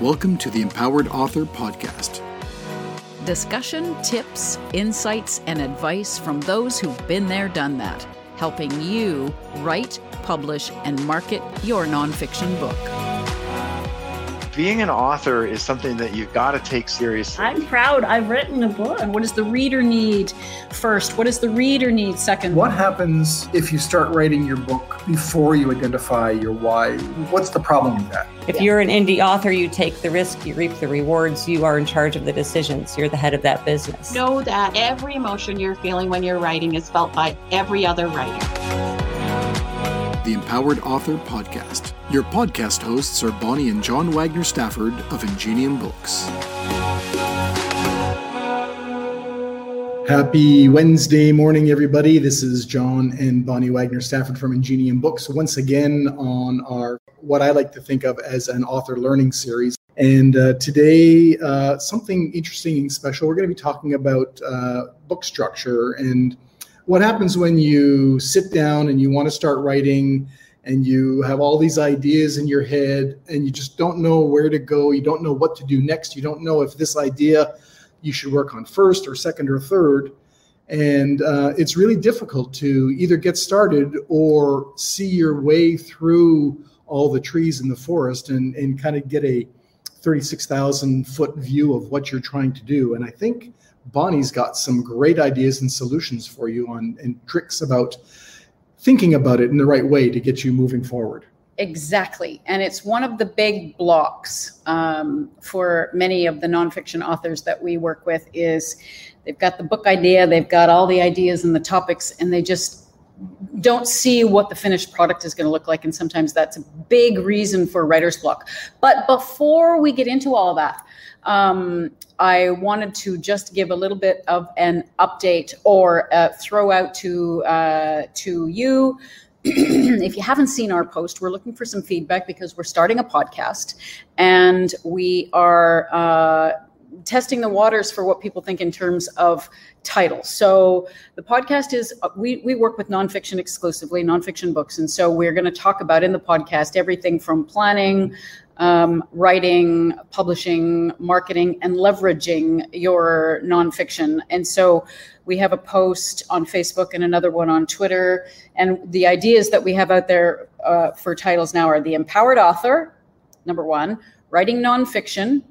Welcome to the Empowered Author Podcast. Discussion, tips, insights, and advice from those who've been there, done that, helping you write, publish, and market your nonfiction book being an author is something that you've got to take seriously. I'm proud I've written a book. What does the reader need first? What does the reader need second? What happens if you start writing your book before you identify your why? What's the problem with that? If yeah. you're an indie author, you take the risk, you reap the rewards, you are in charge of the decisions, you're the head of that business. Know that every emotion you're feeling when you're writing is felt by every other writer the Empowered Author Podcast. Your podcast hosts are Boni and John Wagner Stafford of Ingenium Books. Happy Wednesday morning, everybody. This is John and Boni Wagner Stafford from Ingenium Books once again on our what I like to think of as an author learning series. And uh, today, uh, something interesting and special. We're going to be talking about uh, book structure and what happens when you sit down and you want to start writing and you have all these ideas in your head and you just don't know where to go you don't know what to do next you don't know if this idea you should work on first or second or third. And uh, it's really difficult to either get started or see your way through all the trees in the forest and, and kind of get a 36,000 foot view of what you're trying to do. And I think Boni's got some great ideas and solutions for you on and tricks about thinking about it in the right way to get you moving forward. Exactly. And it's one of the big blocks um, for many of the nonfiction authors that we work with is they've got the book idea, they've got all the ideas and the topics, and they just don't see what the finished product is going to look like. And sometimes that's a big reason for writer's block. But before we get into all that, um, I wanted to just give a little bit of an update or uh, throw out to uh, to you. if you haven't seen our post, we're looking for some feedback because we're starting a podcast and we are uh, testing the waters for what people think in terms of titles. So the podcast is uh, we we work with nonfiction exclusively, nonfiction books, and so we're going to talk about in the podcast everything from planning, um, writing, publishing, marketing, and leveraging your nonfiction. And so we have a post on Facebook and another one on Twitter. And the ideas that we have out there uh, for titles now are the empowered author, number one, writing nonfiction,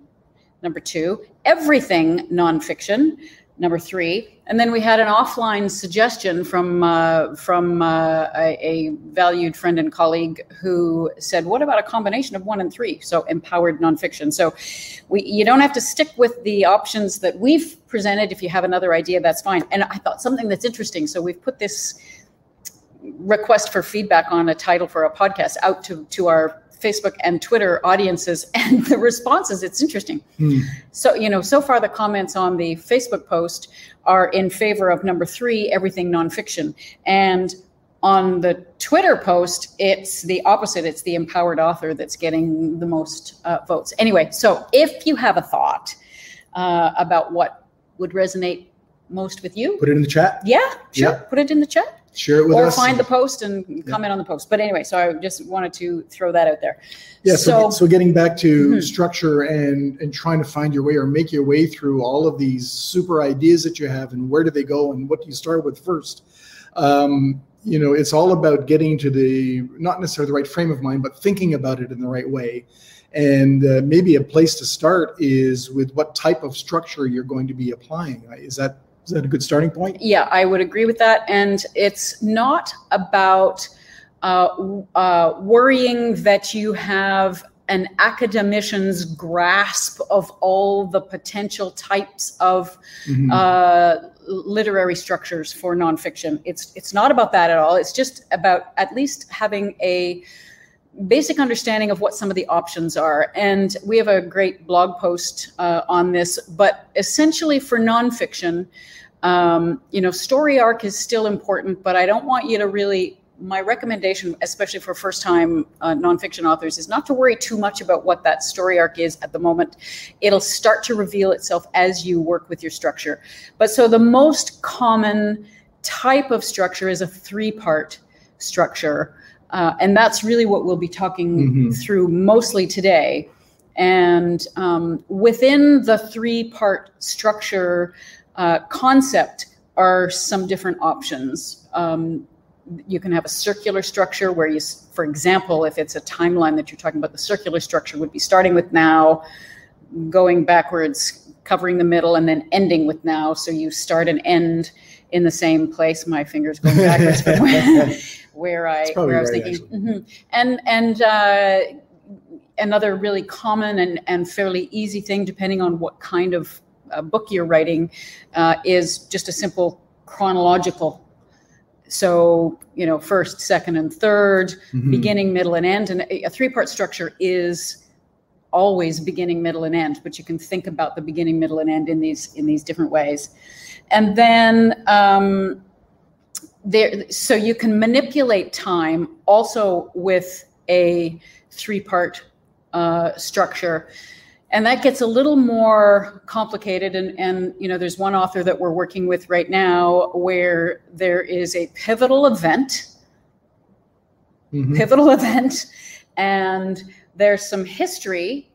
number two, everything nonfiction, number three. And then we had an offline suggestion from uh, from uh, a, a, valued friend and colleague who said, "What about a combination of one and three? So empowered nonfiction. So we you don't have to stick with the options that we've presented. If you have another idea, that's fine. And I thought something that's interesting. So we've put this request for feedback on a title for a podcast out to to our Facebook and Twitter audiences and the responses. It's interesting. Hmm. So, you know, so far the comments on the Facebook post are in favor of number three, everything nonfiction. And on the Twitter post, it's the opposite. It's the empowered author that's getting the most uh, votes. Anyway, so if you have a thought uh, about what would resonate most with you, put it in the chat. Yeah, sure. Yeah. Put it in the chat share it with or us. Or find the post and comment yeah. on the post. But anyway, so I just wanted to throw that out there. Yeah. So, so, so getting back to mm-hmm. structure and and trying to find your way or make your way through all of these super ideas that you have and where do they go and what do you start with first. Um, you know, it's all about getting to the not necessarily the right frame of mind, but thinking about it in the right way. And uh, maybe a place to start is with what type of structure you're going to be applying. Is that is that a good starting point? Yeah, I would agree with that. And it's not about uh, uh, worrying that you have an academician's grasp of all the potential types of mm-hmm. uh, literary structures for nonfiction. It's it's not about that at all. It's just about at least having a basic understanding of what some of the options are. And we have a great blog post uh, on this. But essentially, for nonfiction, um, you know, story arc is still important, but I don't want you to really. My recommendation, especially for first time uh, nonfiction authors, is not to worry too much about what that story arc is at the moment. It'll start to reveal itself as you work with your structure. But so the most common type of structure is a three part structure. Uh, and that's really what we'll be talking mm-hmm. through mostly today. And um, within the three part structure uh, concept are some different options. Um, you can have a circular structure where you, for example, if it's a timeline that you're talking about, the circular structure would be starting with now, going backwards, covering the middle, and then ending with now. So you start and end in the same place. My fingers going backwards from where, where I where I was right, thinking. Mm-hmm. And and uh, another really common and and fairly easy thing, depending on what kind of uh, book you're writing, uh, is just a simple chronological. So you know first second and 3rd mm-hmm. beginning middle and end. And a three part structure is always beginning middle and end but you can think about the beginning middle and end in these in these different ways. And then um, there so you can manipulate time also with a three part uh, structure and that gets a little more complicated and, and you know there's one author that we're working with right now where there is a pivotal event mm-hmm. pivotal event and there's some history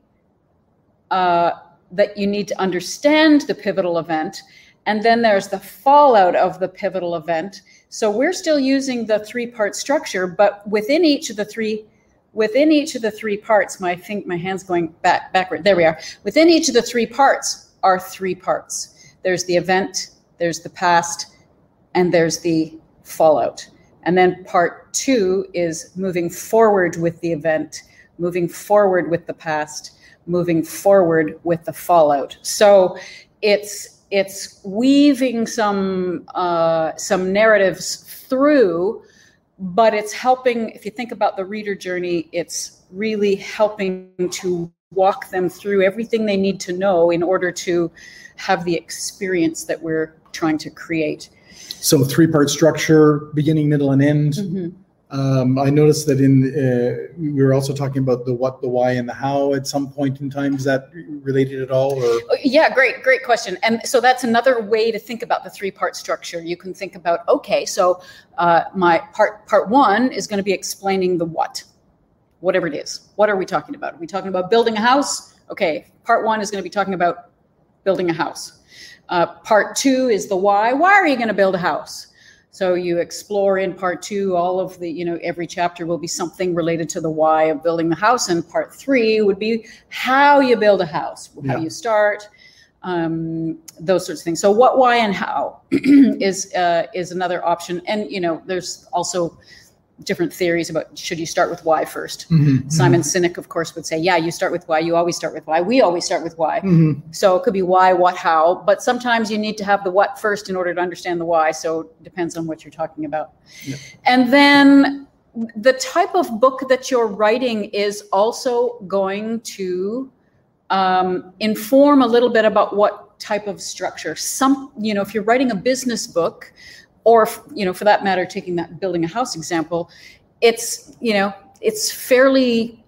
uh, that you need to understand the pivotal event and then there's the fallout of the pivotal event so we're still using the three part structure but within each of the three within each of the three parts, my think my hand's going back backward. There we are. Within each of the three parts are three parts. There's the event, there's the past, and there's the fallout. And then part two is moving forward with the event, moving forward with the past, moving forward with the fallout. So it's it's weaving some uh, some narratives through but it's helping if you think about the reader journey it's really helping to walk them through everything they need to know in order to have the experience that we're trying to create so three part structure beginning middle and end mm-hmm. Um, I noticed that in uh, we were also talking about the what, the why, and the how at some point in time. Is that related at all? Or oh, yeah, great, great question. And so that's another way to think about the three part structure. You can think about okay, so uh, my part part one is going to be explaining the what, whatever it is. What are we talking about? Are we talking about building a house? Okay, part one is going to be talking about building a house. Uh, part two is the why. Why are you going to build a house? So you explore in part two all of the, you know, every chapter will be something related to the why of building the house, and part three would be how you build a house, how yeah. you start, um, those sorts of things. So what, why, and how is uh, is another option, and you know, there's also different theories about should you start with why 1st mm-hmm, Simon mm-hmm. Sinek, of course, would say, yeah, you start with why. You always start with why. We always start with why. Mm-hmm. So it could be why, what, how. But sometimes you need to have the what first in order to understand the why. So it depends on what you're talking about. Yeah. And then the type of book that you're writing is also going to um, inform a little bit about what type of structure. Some, you know, if you're writing a business book, or you know for that matter taking that building a house example it's you know it's fairly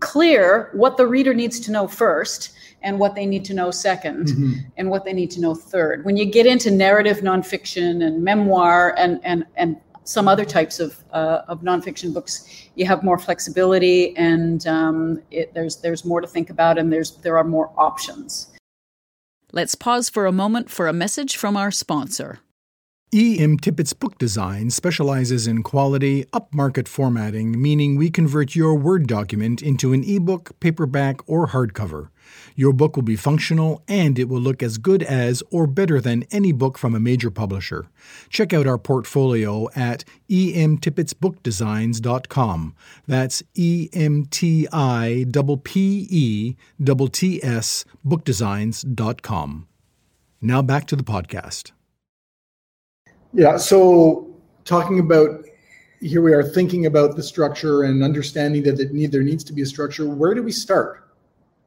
clear what the reader needs to know first and what they need to know 2nd mm-hmm. and what they need to know third when you get into narrative nonfiction and memoir and and and some other types of uh, of nonfiction books, you have more flexibility and um, it, there's there's more to think about and there's there are more options. Let's pause for a moment for a message from our sponsor. E.M. Tippett's Book Design specializes in quality, upmarket formatting, meaning we convert your Word document into an ebook, paperback, or hardcover. Your book will be functional and it will look as good as or better than any book from a major publisher. Check out our portfolio at emtippettsbookdesigns.com. That's E M T I P E T T S bookdesigns.com. Now back to the podcast. Yeah. So talking about here we are thinking about the structure and understanding that it need, there needs to be a structure. Where do we start?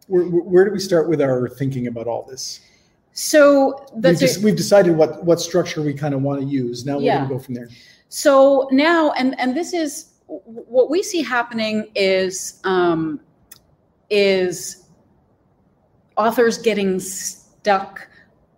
Where, where do we start with our thinking about all this? So we've, a, we've, decided what what structure we kind of want to use. Now we're yeah. going to go from there. So now, and and this is what we see happening is um, is authors getting stuck.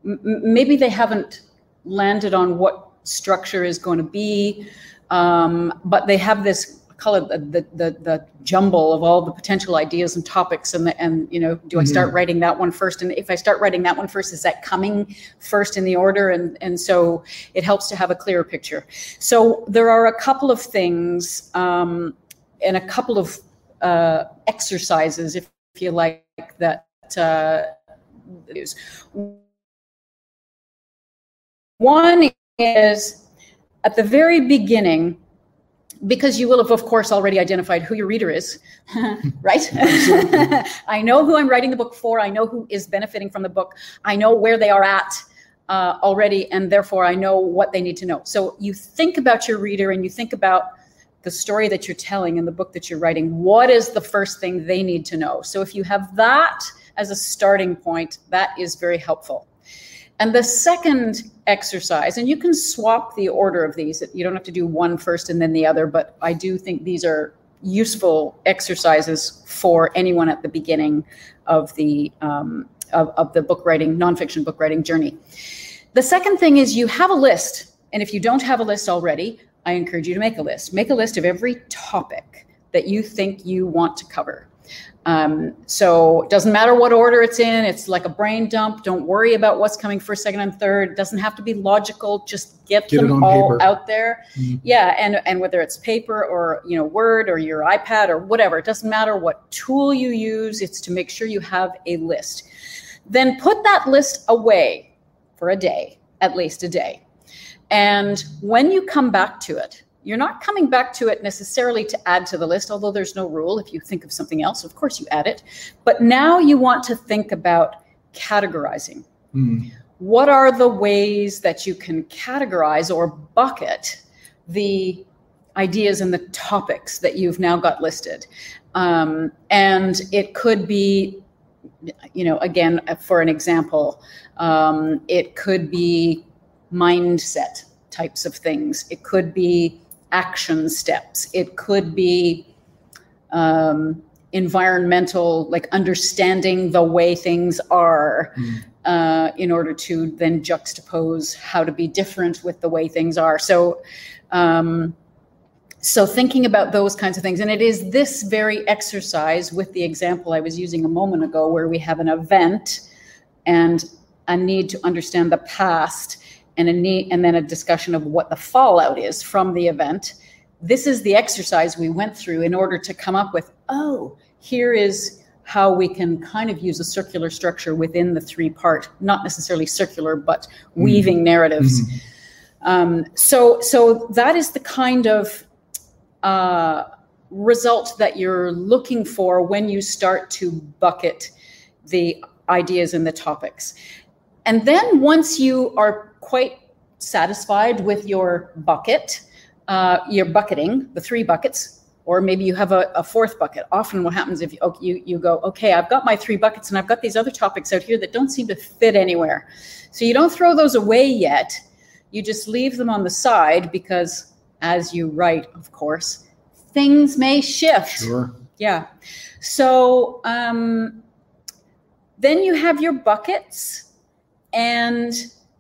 M- maybe they haven't landed on what structure is going to be. Um, but they have this call it the, the, the, the, jumble of all the potential ideas and topics and, the, and you know, do I start mm-hmm. writing that one first? And if I start writing that one first, is that coming first in the order? And, and so it helps to have a clearer picture. So there are a couple of things um, and a couple of uh, exercises, if, if you like, that uh, one is at the very beginning, because you will have, of course, already identified who your reader is, right? I know who I'm writing the book for. I know who is benefiting from the book. I know where they are at uh, already, and therefore I know what they need to know. So you think about your reader and you think about the story that you're telling in the book that you're writing. What is the first thing they need to know? So if you have that as a starting point, that is very helpful. And the second exercise, and you can swap the order of these, you don't have to do one first and then the other, but I do think these are useful exercises for anyone at the beginning of the um, of, of the book writing, nonfiction book writing journey. The second thing is you have a list, and if you don't have a list already, I encourage you to make a list. Make a list of every topic that you think you want to cover. Um, so it doesn't matter what order it's in. It's like a brain dump. Don't worry about what's coming first, second, and third. It doesn't have to be logical. Just get, get them all paper. out there. Mm-hmm. Yeah, and and whether it's paper or you know Word or your iPad or whatever, it doesn't matter what tool you use. It's to make sure you have a list. Then put that list away for a day, at least a day. And when you come back to it, you're not coming back to it necessarily to add to the list, although there's no rule. If you think of something else, of course you add it. But now you want to think about categorizing. Mm. What are the ways that you can categorize or bucket the ideas and the topics that you've now got listed? Um, and it could be, you know, again, for an example, um, it could be mindset types of things. It could be action steps. It could be um, environmental, like understanding the way things are mm. uh, in order to then juxtapose how to be different with the way things are. So, um, so thinking about those kinds of things, and it is this very exercise with the example I was using a moment ago, where we have an event and a need to understand the past and a need, and then a discussion of what the fallout is from the event. This is the exercise we went through in order to come up with, oh, here is how we can kind of use a circular structure within the three part, not necessarily circular, but mm-hmm. weaving narratives. Mm-hmm. Um, so, so that is the kind of uh, result that you're looking for when you start to bucket the ideas and the topics. And then once you are quite satisfied with your bucket, uh, your bucketing, the three buckets, or maybe you have a, a fourth bucket. Often, what happens if you, you you go, okay, I've got my three buckets, and I've got these other topics out here that don't seem to fit anywhere. So you don't throw those away yet. You just leave them on the side because, as you write, of course, things may shift. Sure. Yeah. So um, then you have your buckets, and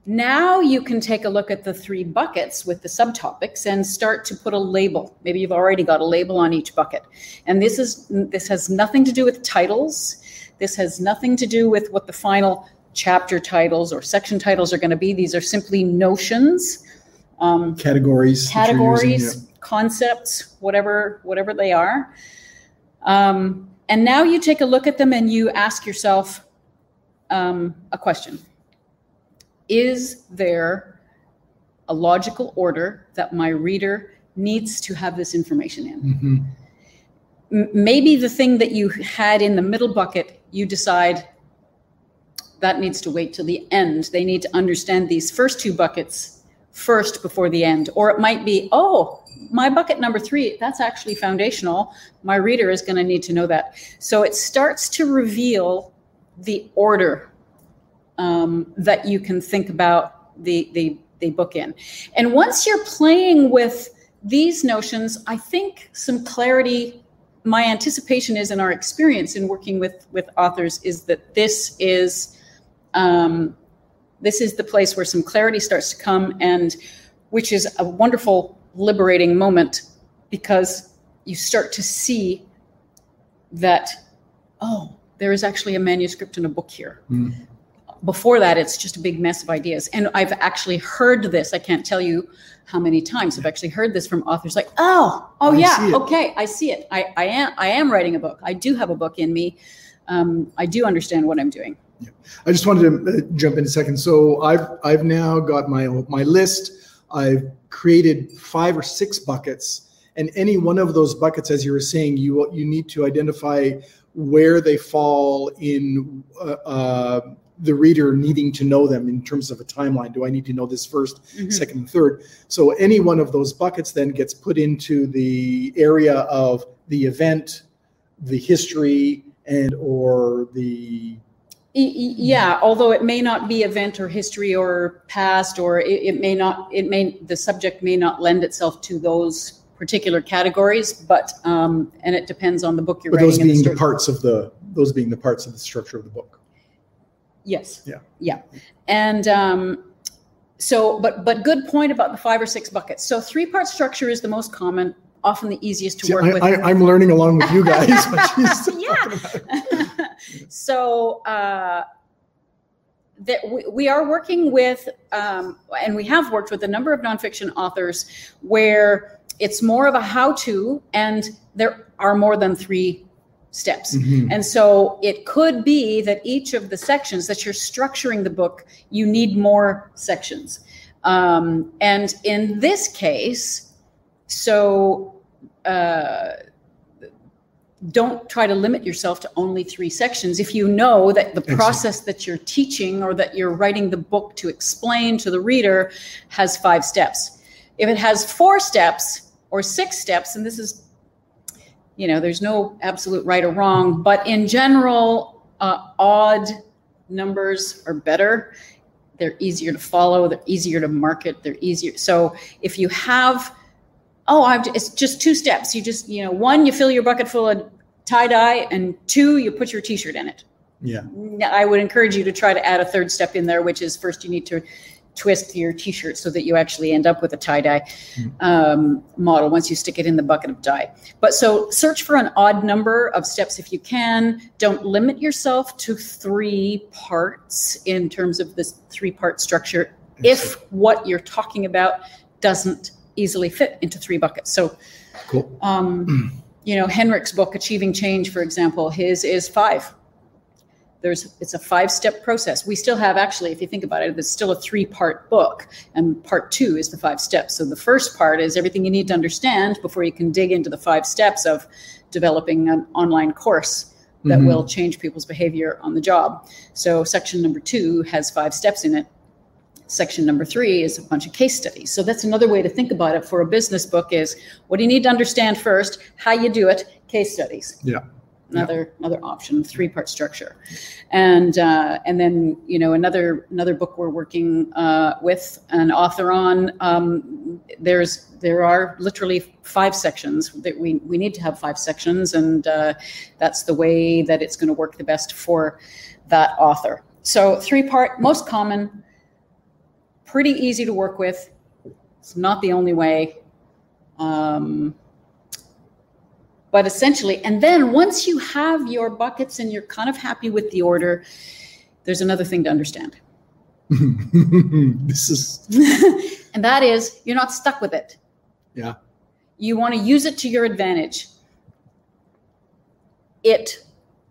now you can take a look at the three buckets with the subtopics and start to put a label. Maybe you've already got a label on each bucket. And this is this has nothing to do with titles. This has nothing to do with what the final chapter titles or section titles are going to be. These are simply notions, um, categories, categories, using, yeah. concepts, whatever whatever they are. Um, and now you take a look at them and you ask yourself um, a question is there a logical order that my reader needs to have this information in? Mm-hmm. M- maybe the thing that you had in the middle bucket, you decide that needs to wait till the end. They need to understand these first two buckets first before the end. Or it might be, oh, my bucket number three, that's actually foundational. My reader is going to need to know that. So it starts to reveal the order um, that you can think about the, the, the book in. And once you're playing with these notions, I think some clarity, my anticipation is in our experience in working with, with authors is that this is um, this is the place where some clarity starts to come and which is a wonderful liberating moment because you start to see that, oh, there is actually a manuscript and a book here. Mm. Before that, it's just a big mess of ideas. And I've actually heard this. I can't tell you how many times I've actually heard this from authors like, oh, oh I yeah, okay, I see it. I, I am I am writing a book. I do have a book in me. Um, I do understand what I'm doing. Yeah. I just wanted to uh, jump in a second. So I've I've now got my my list. I've created five or six buckets, and any one of those buckets, as you were saying, you you need to identify where they fall in uh, uh, the reader needing to know them in terms of a timeline. Do I need to know this 1st mm-hmm. second, and third? So any one of those buckets then gets put into the area of the event, the history, and or the yeah although it may not be event or history or past or it, it, may not it may the subject may not lend itself to those particular categories but um and it depends on the book you're but writing those being the, the parts of the those being the parts of the structure of the book yes yeah yeah and um so but but good point about the five or six buckets so three part structure is the most common often the easiest to work I, with. I, am learning along with you guys. yeah. so uh, that we, we, are working with, um, and we have worked with a number of nonfiction authors where it's more of a how-to, and there are more than three steps. Mm-hmm. And so it could be that each of the sections that you're structuring the book, you need more sections. Um, and in this case, so uh, don't try to limit yourself to only three sections. If you know that the process that you're teaching or that you're writing the book to explain to the reader has five steps. If it has four steps or six steps, and this is, you know, there's no absolute right or wrong, but in general, uh, odd numbers are better. They're easier to follow, they're easier to market, they're easier. So if you have oh, I've, it's just two steps. You just, you know, one, you fill your bucket full of tie dye, and two, you put your t shirt in it. Yeah. I would encourage you to try to add a third step in there, which is first you need to twist your t-shirt so that you actually end up with a tie-dye um, model once you stick it in the bucket of dye but so search for an odd number of steps if you can don't limit yourself to three parts in terms of this three part structure if what you're talking about doesn't easily fit into three buckets. So, cool. um, you know, Henrik's book, Achieving Change, for example, his is five. There's it's a five step process. We still have actually, if you think about it, it's still a three part book, and part two is the five steps. So the first part is everything you need to understand before you can dig into the five steps of developing an online course that mm-hmm. will change people's behavior on the job. So section number two has five steps in it section number three is a bunch of case studies so that's another way to think about it for a business book is what do you need to understand first how you do it case studies yeah another another option three part structure and uh, and then you know another another book we're working uh, with an author on um, there's there are literally five sections that we we need to have five sections and uh, that's the way that it's going to work the best for that author so three part most common pretty easy to work with. It's not the only way. Um, but essentially, and then once you have your buckets and you're kind of happy with the order, there's another thing to understand. this is, and that is you're not stuck with it. Yeah. You want to use it to your advantage. It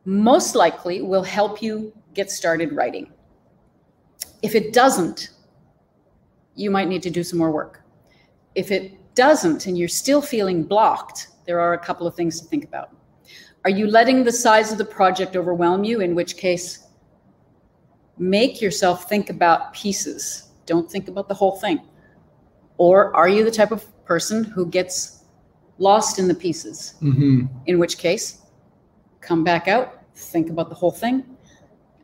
most likely will help you get started writing. If it doesn't, you might need to do some more work. If it doesn't and you're still feeling blocked, there are a couple of things to think about. Are you letting the size of the project overwhelm you? In which case, make yourself think about pieces. Don't think about the whole thing. Or are you the type of person who gets lost in the pieces? Mm-hmm. In which case, come back out, think about the whole thing,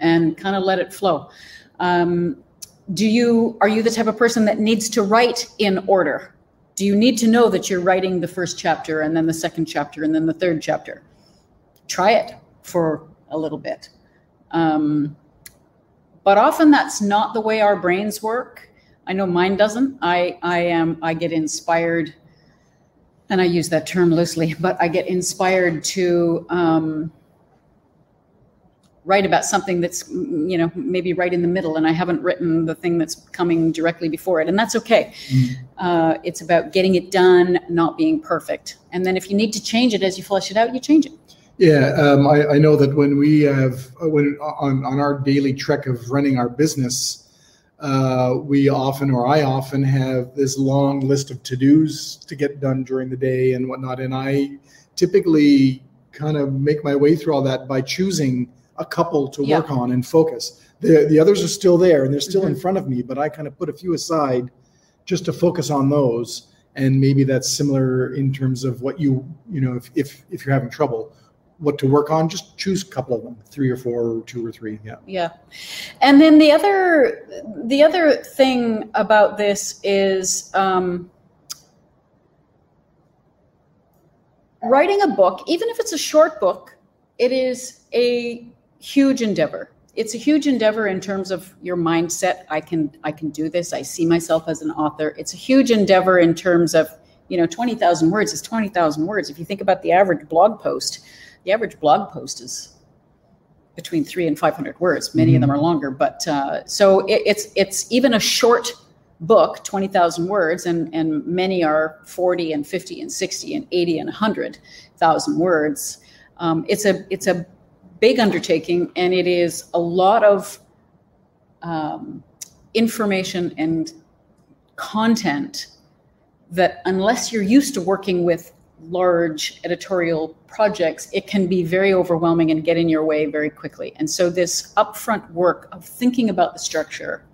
and kind of let it flow. Um, do you are you the type of person that needs to write in order do you need to know that you're writing the first chapter and then the second chapter and then the third chapter? Try it for a little bit. Um, but often that's not the way our brains work. I know mine doesn't. I i am i get inspired and I use that term loosely, but I get inspired to um, write about something that's you know maybe right in the middle and i haven't written the thing that's coming directly before it and that's okay. Mm. uh, it's about getting it done not being perfect. And then if you need to change it as you flesh it out you change it. Yeah um, I, I, know that when we have uh, when on, on our daily trek of running our business uh, we often or i often have this long list of to-dos to get done during the day and whatnot and i typically kind of make my way through all that by choosing a couple to yeah. work on and focus. The the others are still there and they're still mm-hmm. in front of me, but I kind of put a few aside just to focus on those. And maybe that's similar in terms of what you you know if if, if you're having trouble what to work on just choose a couple of them three or four or two or three yeah yeah and then the other the other thing about this is um, writing a book even if it's a short book it is a huge endeavor. It's a huge endeavor in terms of your mindset. I can i can do this. I see myself as an author. It's a huge endeavor in terms of you know 20000 words is 20000 words. If you think about the average blog post the average blog post is between three and 500 words. Many mm-hmm. of them are longer but uh, so it, it's it's even a short book 20000 words and and many are 40 and 50 and 60 and 80 and 100000 words. Um, it's a it's a big undertaking, and it is a lot of um, information and content that, unless you're used to working with large editorial projects, it can be very overwhelming and get in your way very quickly. And so, this upfront work of thinking about the structure,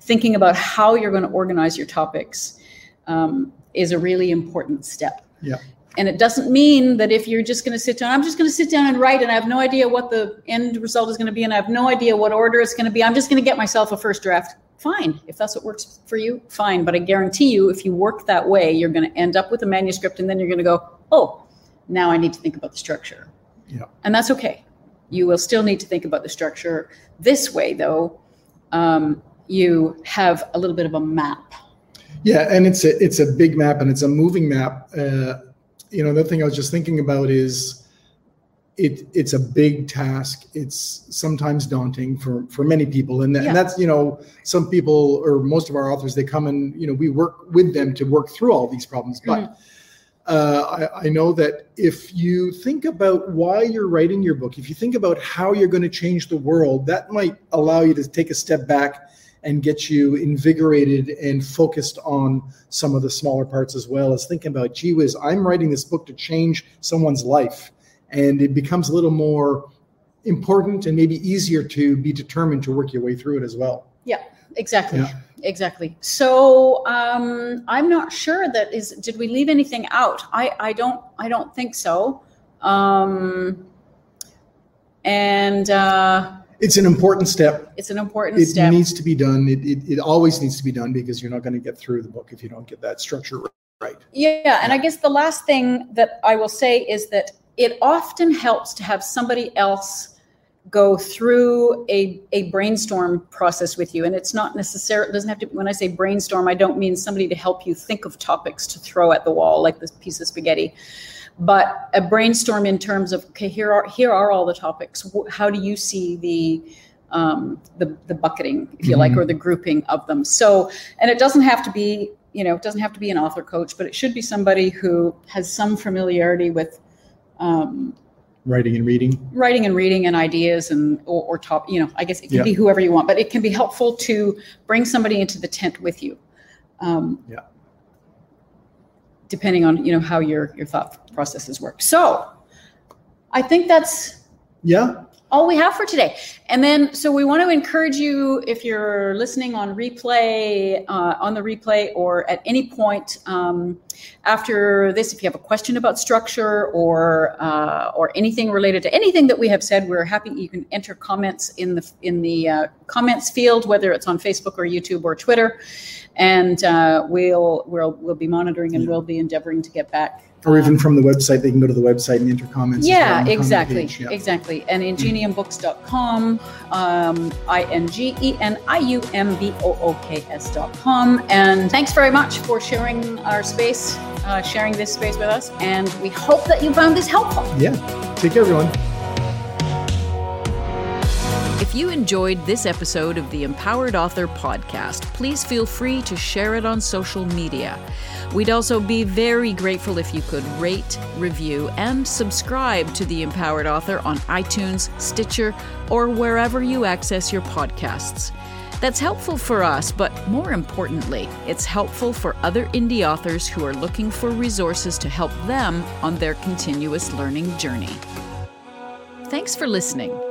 thinking about how you're going to organize your topics, um, is a really important step. Yeah. And it doesn't mean that if you're just going to sit down, I'm just going to sit down and write, and I have no idea what the end result is going to be, and I have no idea what order it's going to be. I'm just going to get myself a first draft. Fine. If that's what works for you, fine. But I guarantee you, if you work that way, you're going to end up with a manuscript, and then you're going to go, oh, now I need to think about the structure. Yeah. And that's okay. You will still need to think about the structure. This way, though, um, you have a little bit of a map. Yeah, and it's a it's a big map and it's a moving map. Uh, you know, the thing I was just thinking about is it it's a big task. It's sometimes daunting for for many people, and, th- yeah. and that's you know some people or most of our authors they come and you know we work with them to work through all these problems, but. Mm-hmm. Uh, I, I, know that if you think about why you're writing your book, if you think about how you're going to change the world, that might allow you to take a step back and get you invigorated and focused on some of the smaller parts as well as thinking about, gee whiz, I'm writing this book to change someone's life. And it becomes a little more important and maybe easier to be determined to work your way through it as well. Yeah, exactly. Yeah. Exactly. So um, I'm not sure that is. Did we leave anything out? I I don't I don't think so. Um, and uh, it's an important step. It's an important it step. It needs to be done. It, it, it always needs to be done because you're not going to get through the book if you don't get that structure right. Yeah. And I guess the last thing that I will say is that it often helps to have somebody else go through a, a brainstorm process with you. And it's not necessarily, it doesn't have to, when I say brainstorm, I don't mean somebody to help you think of topics to throw at the wall like this piece of spaghetti but a brainstorm in terms of okay here are here are all the topics. How do you see the um, the, the bucketing if you mm-hmm. like or the grouping of them? So and it doesn't have to be you know it doesn't have to be an author coach but it should be somebody who has some familiarity with um, writing and reading? writing and reading and ideas and or, or top you know i guess it can yeah. be whoever you want but it can be helpful to bring somebody into the tent with you. Um, yeah depending on you know how your your thought processes work. So I think that's yeah all we have for today. And then, so we want to encourage you if you're listening on replay, uh, on the replay, or at any point um, after this, if you have a question about structure or uh, or anything related to anything that we have said, we're happy. You can enter comments in the in the uh, comments field, whether it's on Facebook or YouTube or Twitter and uh, we'll we'll we'll be monitoring and we'll be endeavoring to get back. Or even from the website, they can go to the website and enter comments. Yeah, well exactly, yeah. exactly. And ingeniumbooks.com, um, I N G E N I U M B O O K S.com. And thanks very much for sharing our space uh, sharing this space with us. And we hope that you found this helpful. Yeah. Take care, everyone. If you enjoyed this episode of the Empowered Author podcast, please feel free to share it on social media. We'd also be very grateful if you could rate, review, and subscribe to The Empowered Author on iTunes, Stitcher, or wherever you access your podcasts. That's helpful for us, but more importantly, it's helpful for other indie authors who are looking for resources to help them on their continuous learning journey. Thanks for listening.